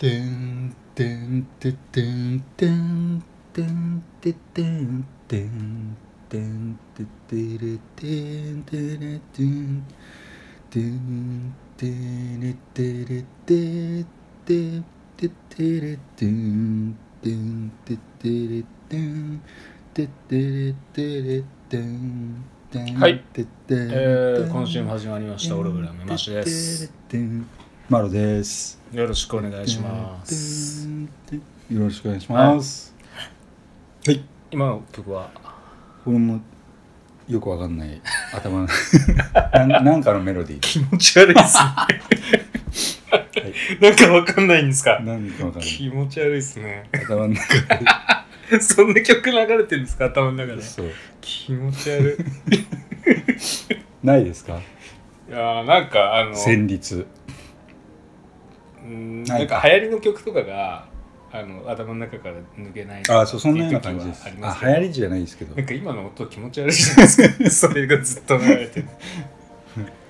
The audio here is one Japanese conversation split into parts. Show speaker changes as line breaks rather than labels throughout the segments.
てんてんててんてんてんててんてんてんててれてんてれてんてんてれてれててててれてんてんててれてんててれてれてん
はい。
てて
えー今週も始まりましたオログラムマシュです。
マロです。
よろしくお願いします。
よろしくお願いします。はい。
今の曲は？
これもよくわかんない頭の。なんなんかのメロディー。
気持ち悪いですね。なんかわかんないんですか？
なんかわかんない。
気持ち悪いですね。
頭の中
そんな曲流れてるんですか？頭の中で
で。そう。
気持ち悪い。
ないですか？
いやーなんかあの
旋律
うん。
な
んか流行りの曲とかがあの頭の中から抜けない
あそうそんなような感じです。
あ
流行りじゃないですけど。
なんか今の音気持ち悪いじゃないですか。それがずっと流れてる。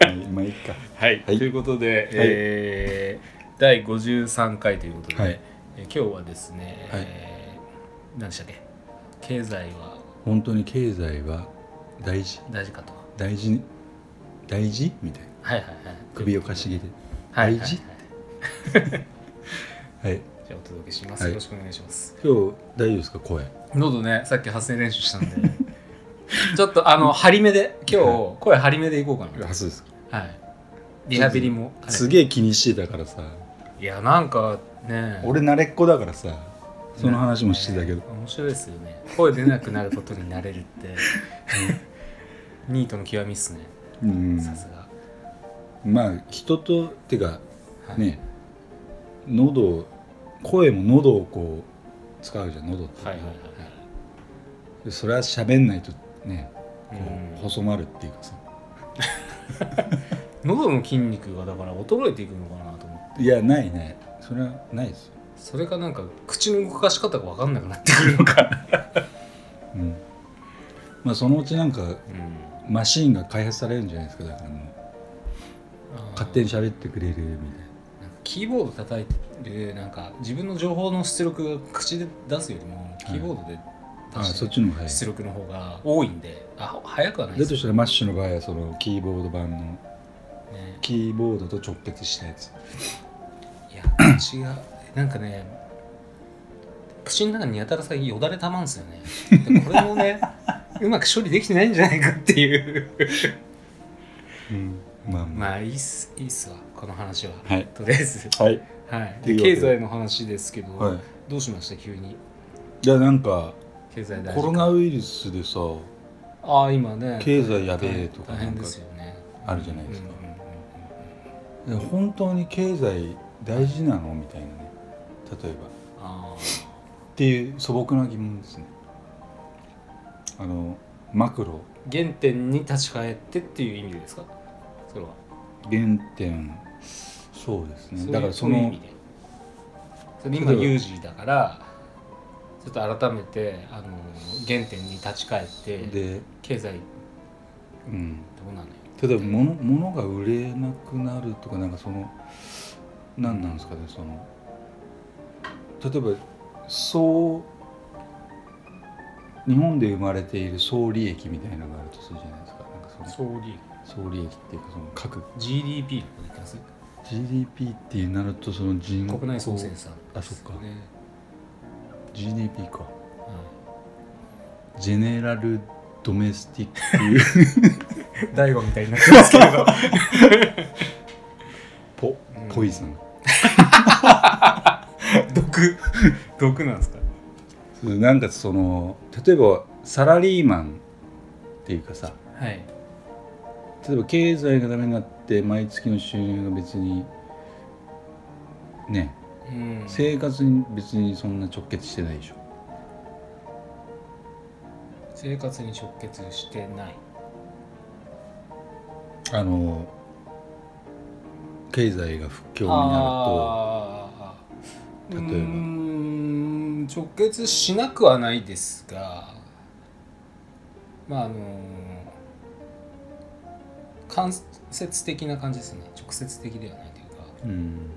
は いまあいいか。
はい、
はい。
ということで、えー第53回ということで、
はい。
えー今日はですね、
はい。
えー何でしたっけ？経済は。
本当に経済は大事。
大事かと。
大事大事？みたいな。
はいはいはい。
首をかしげて。
はい
大事
はい。はい
はい。
じゃあお届けします、
はい。
よろしくお願いします。
今日大丈夫ですか？声。
喉ねさっき発声練習したんで。ちょっとあの張り目で今日声張り目でいこうか
あそうですか。
なはい。リハビリも
すげえ気にしてたからさ。
いやなんかね。
俺慣れっこだからさ。その話もしてたけど。
ね面白いですよね。声出なくなることになれるって、ニートの極みっすね。
うん。
さすが、
まあ人とってか
はい。
ね喉声も喉をこう使うじゃん喉って、
はいはいはい
でそれは喋んないとねこ
う
細まるっていうかさ。
喉の筋肉がだから衰えていくのかなと思って。
いやないね。それはないですよ、
それがなんか口の動かし方が分かんなくなってくるのか、
うん、まあそのうちなんか
うん、
マシーンが開発されるんじゃないですかだからもう。勝手に
に
喋ってくれるみたいな
キーボード叩いてるなんか自分の情報の出力が口で出すよりもキーボードで
あそっちの方が
出力の方が多いんであ早くはないで
だとしたらマッシュの場合はそのキーボード版の
ね。
キーボードと直結したやつ。
いや口がなんかね口の中にやたらさよだれたまんすよね。でこれもね うまく処理できてないんじゃないかっていう。
うん。まあま
まあいいっすいいっすわこの話は、
はい。
とりあえず。
あはい。
はい。
で。
経済の話ですけど、
はい。
どうしました？急に。
いやなんか
経済
コロナウイルスでさ
ああ今ね。
経済やべえとか
大変ですよね。
あるじゃないですか。
うんうんうんうん
いや本当に経済大事なの？みたいなね。例えば。
あ
っていう素朴な疑問ですね。あのマクロ。
ー原点に立ち返ってっていう意味でですか？それは。
原点そうですね。だからその
意味で。それ今有事だからちょっと改めてあの原点に立ち返って
で、
経済
うん、
どうなのよ。
例えば物物が売れなくなるとかなんかその何なんですかねその例えば総日本で生まれている総利益みたいなのがあるとするじゃないですか。なんかその
総利
総利益っていうかその各
GDP のこと言ってます
？GDP ってなるとその人口。
国内総生産。
あそっか。
ね
GDP か。
は
ジェネラルドメスティック。っていう
い大悟みたいになってますけれど。
ポ
うん
ポイズン。
毒。毒なんですか？
なんかその例えばサラリーマンっていうかさ
はい。
例えば経済がダメになって毎月の収入が別にね
うん。
生活に別にそんな直結してないでしょ。
生活に直結してない。
あの経済が不況にな
あー。
例えば
直結しなくはないですがまああの間接的な感じですね。直接的ではないというか。
うん。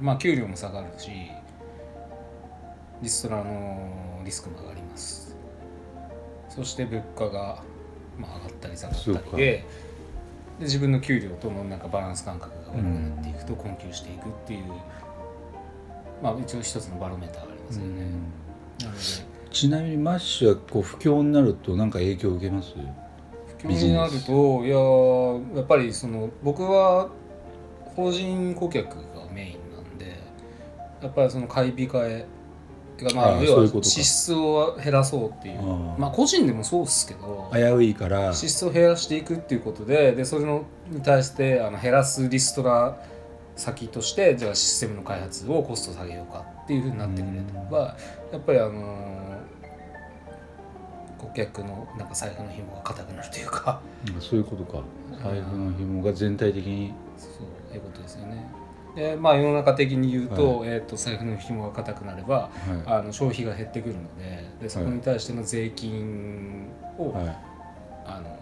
まあ給料も下がるしリストラのリスクも上がります。そして物価が、まあ、上がったり下がったりでで自分の給料とのなんかバランス感覚が悪くなっていくと困窮していくっていう、まあ一応一つのバロメーターがありますよね、なので
ちなみにマッシュはこう不況になると何か影響を受けます？
不況になるといやーやっぱりその僕は法人顧客がメインなんでやっぱりその買い控えまあ要は支出を減らそうっていう。まあ個人でもそうですけど
危ういから。
支出を減らしていくっていうことででそれのに対してあの減らすリストラ先としてじゃあシステムの開発をコスト下げようかっていうふうになってくれればやっぱりあのー顧客のなんか財布の紐が硬くなるというか。
うんそういうことか。財布の紐が全体的に。
そういうことですよね。でまあ世の中的に言うと,、えー、と財布の紐が硬くなれば
は
あの消費が減ってくるのででそこに対しての税金を、
いはい。
あの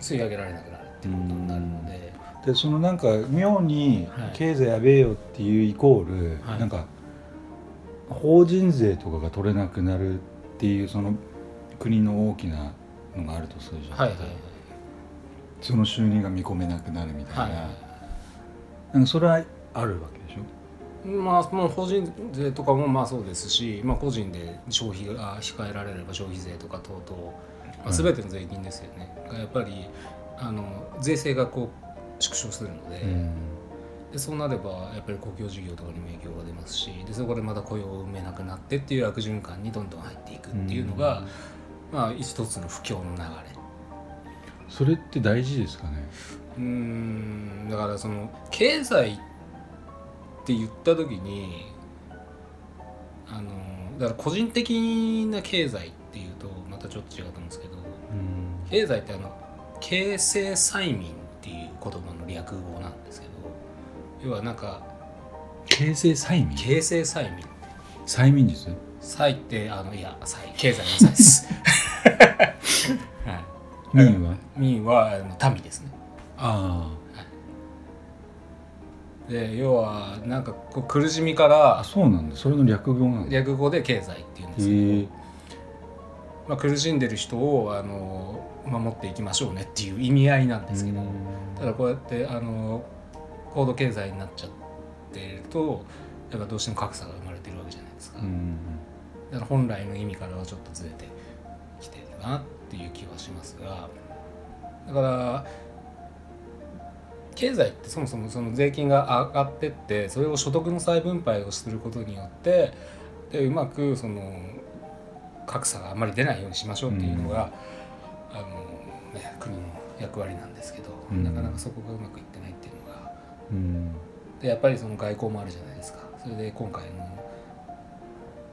吸い上げられなくなるっていうことになるので、
でそのなんか妙に
はい。
経済やべえよっていうイコール、
はい。
なんか法人税とかが取れなくなるっていうその国の大きなのがあるとするじゃん、
はいはい
その収入が見込めなくなるみたいな,、
はい。は
なんかそれはあるわけでしょ？
いまあもう法人税とかもまあそうですし、まあ、個人で消費が控えられれば消費税とか等々、まあ、
はい。
全ての税金ですよね、がやっぱりあの税制がこう縮小するので,、でそうなればやっぱり公共事業とかにも影響が出ますしでそこでまた雇用を生めなくなってっていう悪循環にどんどん入っていくっていうのが、まあ一つの不況の流れ。
それって大事ですかね？
うーんだからその経済って言った時にあのだから個人的な経済っていうとまたちょっと違うと思うんですけど経済ってあの形成催眠っていう言葉の略語なんですけど要はなんか
形成催眠？
形成催眠。
催眠術？
催ってあのいや催経済の催です、はい、
民は？
民はあの民ですね。
あ
で要はなんかこう苦しみか
あ
ら
あそうなんだ。それの略語なん
略語で経済っていうんですけど、
え
まあ、苦しんでる人をあの守っていきましょうねっていう意味合いなんですけど、ただこうやってあの高度経済になっちゃってるとやっぱどうしても格差が生まれてるわけじゃないですか、
うん。
だから本来の意味からはちょっとずれてきてるなっていう気はしますがだから経済ってそもそもその税金が上がってってそれを所得の再分配をすることによってでうまくその格差があまり出ないようにしましょうっていうのが、あのね、国の役割なんですけど、
うん。
なかなかそこがうまくいってないっていうのが。
うん。
でやっぱりその外交もあるじゃないですか。それで今回の、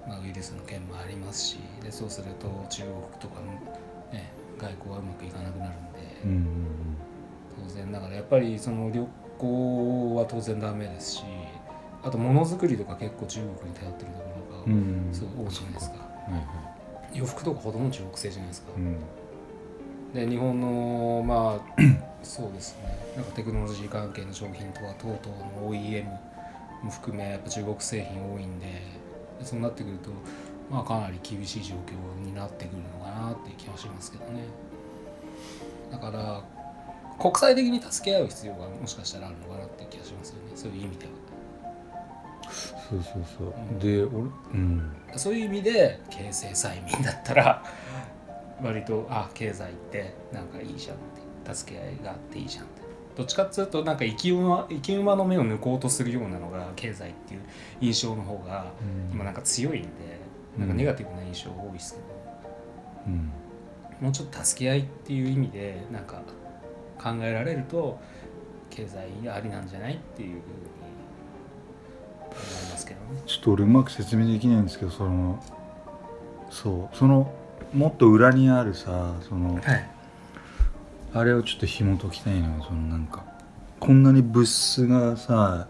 まあ、ウイルスの件もありますしでそうすると中国とかの、ね、外交はうまくいかなくなるんで、
うん
当然ながらやっぱりその旅行は当然ダメですしあとものづくりとか結構中国に頼ってるところが
うん
すごい多いじゃないですか、
はいは
洋服とかほとんど中国製じゃないですか、で日本のまあ そうですね。なんかテクノロジー関係の商品とか等々の OEM も含めやっぱ中国製品多いんででそうなってくるとまあかなり厳しい状況になってくるのかなっていう気はしますけどね。だから国際的に助け合う必要がもしかしたらあるのかなっていう気がしますよね。そういう意味で
そうそうそう、
うん。
で俺うん。
はそういう意味で形成催眠だったら 割とあ経済ってなんかいいじゃんって助け合いがあっていいじゃんって。どっちかっていうとなんか生き馬生き馬の目を抜こうとするようなのが経済っていう印象の方が今なんか強いんでなんかネガティブな印象が多いですけど、
うん。
もうちょっと助け合いっていう意味でなんか考えられると経済ありなんじゃないっていう
ちょっと俺うまく説明できないんですけどそのそうそのもっと裏にあるさその
はい。
あれをちょっと紐解きたいのよそのなんかこんなに物質がさ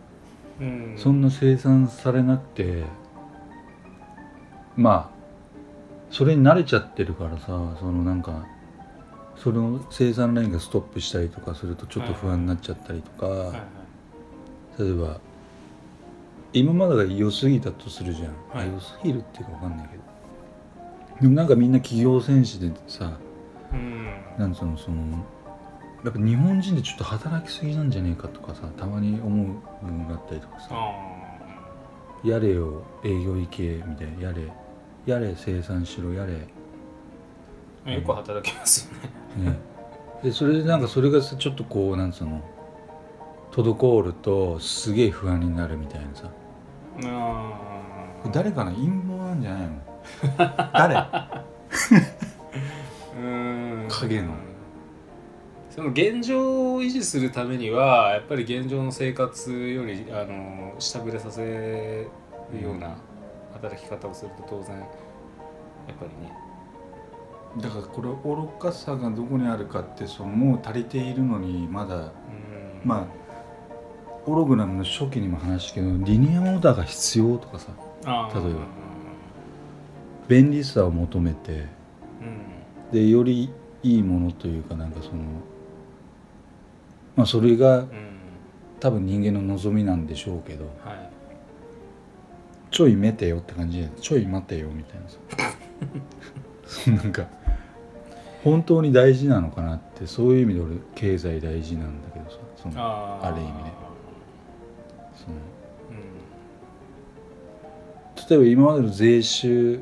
うん。
そんな生産されなくてまあそれに慣れちゃってるからさそのなんかその生産ラインがストップしたりとかするとちょっと不安になっちゃったりとか、
はいはい。
例えば今までが良すぎたとするじゃん、
はい。
良すぎるっていうか分かんないけど。でもなんかみんな企業戦士でさ
うん。
なんつうのそのやっぱ日本人でちょっと働きすぎなんじゃねえかとかさたまに思う部分があったりとかさ。
あ
やれよ営業行けみたいな。やれやれ生産しろやれ。
あよく働きますよね。
ね。でそれでなんかそれがさちょっとこうなんつうの滞るとすげえ不安になるみたいなさ。
あ
誰かの陰謀なんじゃないの？誰？
うん。
影の。
その現状を維持するためにはやっぱり現状の生活よりあの下振れさせるような働き方をすると当然やっぱりね。
だからこれ愚かさがどこにあるかってそのもう足りているのにまだ
うん。
まあオログラムの初期にも話したけどリニアモーターが必要とかさ例えば。便利さを求めて
うん。
でよりいいものというかなんかそのまあそれが
うん。
多分人間の望みなんでしょうけど
はい。
ちょい待てよって感じでちょい待てよみたいなさ。そうなんか本当に大事なのかなってそういう意味で俺経済大事なんだけどさその
あ
る意味で。その
うん。
例えば今までの税収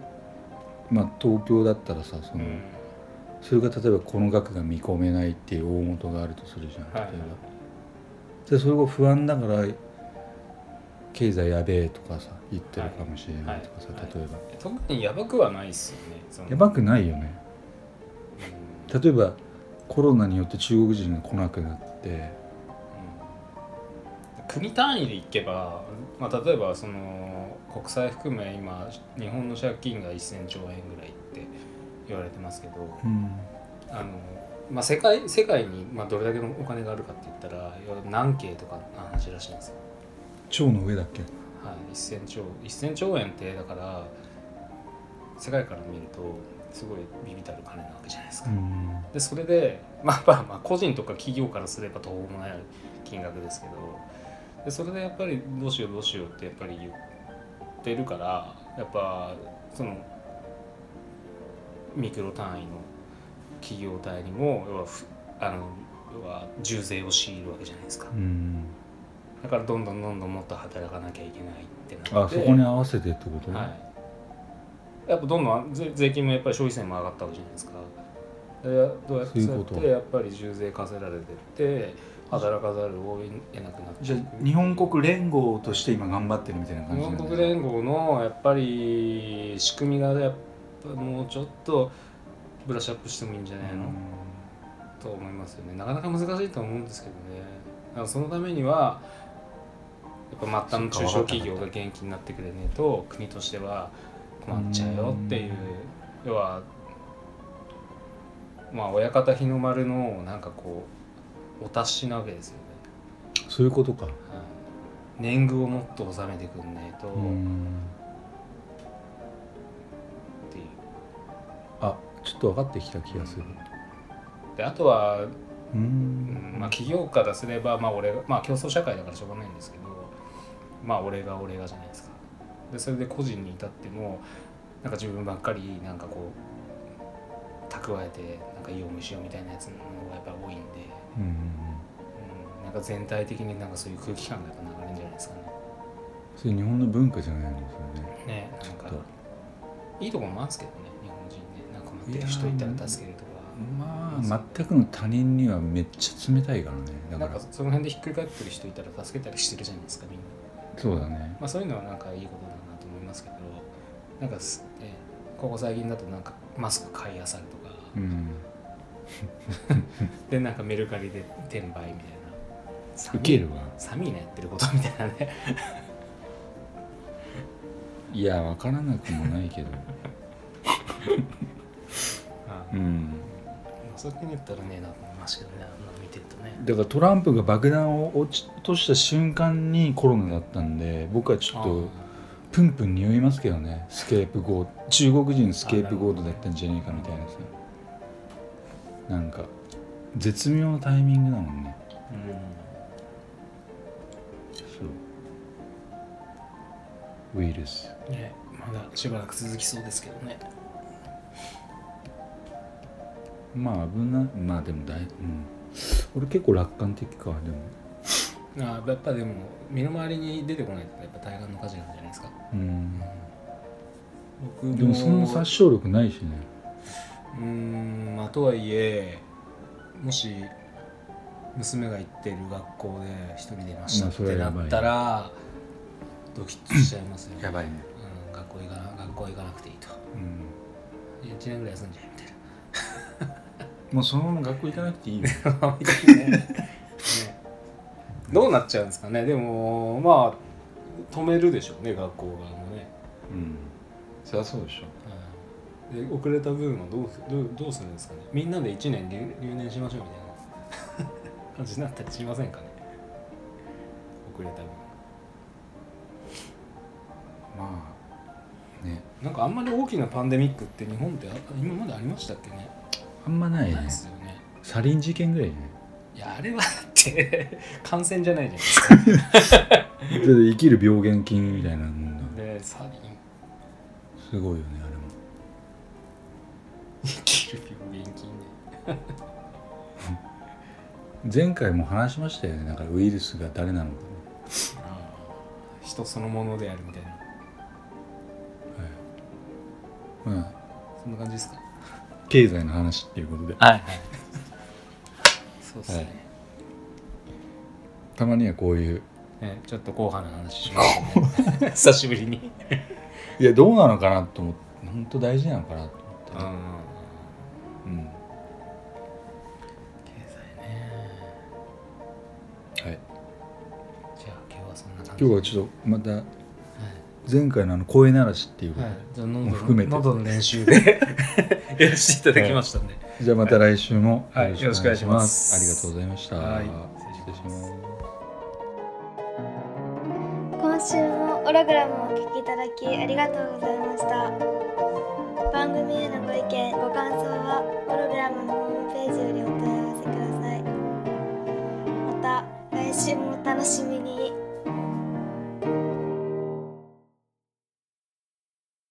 まあ東京だったらさその、
うん。
それが例えばこの額が見込めないっていう大元があるとするじゃん例えば、
はい
でそれが不安だから経済やべえとかさ言ってるかもしれないとかさ、
はい。はい。
例えば、
特にやばくはないっすよね
やばくないよね。
うん。
例えばコロナによって中国人が来なくなって
国単位でいけば、まあ、例えばその国債含め今日本の借金が1000兆円ぐらいって言われてますけど
うん
あの、まあ、世界世界にまあどれだけのお金があるかって言ったら何京とかの話らしいんですよ。
蝶の上だっけ？
はい、1000兆1000兆円ってだから世界から見るとすごいビビたる金なわけじゃないですか。
ん
でそれで、まあ、まあまあ個人とか企業からすれば途方もない金額ですけどでそれでやっぱりどうしようどうしようってやっぱり言ってるからやっぱそのミクロ単位の企業体にも要はふあの要は重税を強いるわけじゃないですか。
うん。
だからどんどんどんどんもっと働かなきゃいけないってなって。
あそこに合わせてってこと？
はい、やっぱどんどん税税金もやっぱり消費税も上がったわけじゃないですか。でどうやって
そういうこと
そうやってやっぱり重税課せられてって働かざるを得なくなって
じゃあ日本国連合として今頑張ってるみたいな感
日
じなんだ。
本国連合のやっぱり仕組みがやっぱもうちょっとブラッシュアップしてもいいんじゃないの、と思いますよね。なかなか難しいと思うんですけどね。だからそのためにはやっぱ末端の中小企業が元気になってくれねえと国としては困っちゃうよっていう。要はまあ親方日の丸のなんかこうお達しなわけですよね、
そういうことか。
はい。年貢をもっと納めてくんねえと。っ
うん
ていう。
あちょっと分かってきた気がする。
であとは
う
うんんまあ企業家からすればまあ俺がまあ競争社会だからしょうがないんですけどまあ俺が俺がじゃないですか。でそれで個人に至ってもなんか自分ばっかりなんかこう蓄えてなんかいい思いしようみたいなやつの方がやっぱり多いん、なんか全体的になんかそういう空気感が流れるんじゃないですかね。
それ日本の文化じゃないのそれね。
ねなんかいいところもあるんですけどね日本人ね。なんか困ってる人いたら助けるとか。
まあ全くの他人にはめっちゃ冷たいからね。だ
なん
から。
かその辺でひっくり返ってる人いたら助けたりしてるじゃないですかみんな。
そうだね。
まあ、そういうのはなんかいいことだなと思いますけどなんかす、ね、ここ最近だとなんかマスク買いあさるとか。
うん。
でなんかメルカリで転売みたいな
ウケるわ。
サミーナやってることみたいなね。
いや分からなくもないけど。うん
そういうふうに言ったらねえなますけどね見てるとね。
だからトランプが爆弾を落ち落とした瞬間にコロナだったんで僕はちょっとプンプン匂いますけどね。スケープゴート中国人のスケープゴートだったんじゃねえかみたいなさ。なんか絶妙なタイミングだもんね。
うん
ウイルス。
ねまだしばらく続きそうですけどね。
まあ危ないまあでも大うん。俺結構楽観的かでも。
あやっぱでも身の回りに出てこないとやっぱ対岸の火事なんじゃないですか。
うん。
僕も
でもそんな殺傷力ないしね。
うーんまあとはいえもし娘が行ってる学校で一人出ました
まあ
ってなったらドキッとしちゃいますよね。
やばいね。
うん、学校行かな学校行かなくていいと。
うん。
1年ぐらい休んじゃえみたい
もうそのまま学校行かなくていいよ。
な ね。どうなっちゃうんですかね。でもまあ止めるでしょうね学校側もね、
うん。そりゃそうでしょ
う。ん。で遅れた分はどうすどうどうするんですかね。みんなで1年留留年しましょうみたいな。感じになったりしませんかね。遅れた分
まあね。
なんかあんまり大きなパンデミックって日本ってあ今までありましたっけね？
あんまないね。
ですよね。
サリン事件ぐらいね。
いやあれはだって 感染じゃないじゃないですか。
生きる病原菌みたいなもんだ。
でサリン。
すごいよねあれも。
生きる病原菌ね。
前回も話しましたよね。だからウイルスが誰なのか。ね
人そのものであるみたいな。
はい、うん、
そんな感じですか？
経済の話っていうことで。
はい。はい。そうですね、
はいたまにはこういう。
ねちょっと硬派な話しましたね久しぶりに。
いやどうなのかなと思って。本当大事なのかなと思って、
うん
うん
経済ね。
はい、
じゃあ今日はそんな感じ。
今日はちょっとまた
はい
前回のあの声鳴らしっていうこと。で、
はい、じゃあ喉
含めて。
喉の練習で。やらせていただきましたんで、
じゃあまた来週も
はい。よろしくお願いします。
ありがとうございました、
はい。
失礼します。
今週もオログラムをお聞きいただきありがとうございました。番組へのご意見ご感想はオログラムのホームページよりお問い合わせください。また来週もお楽しみに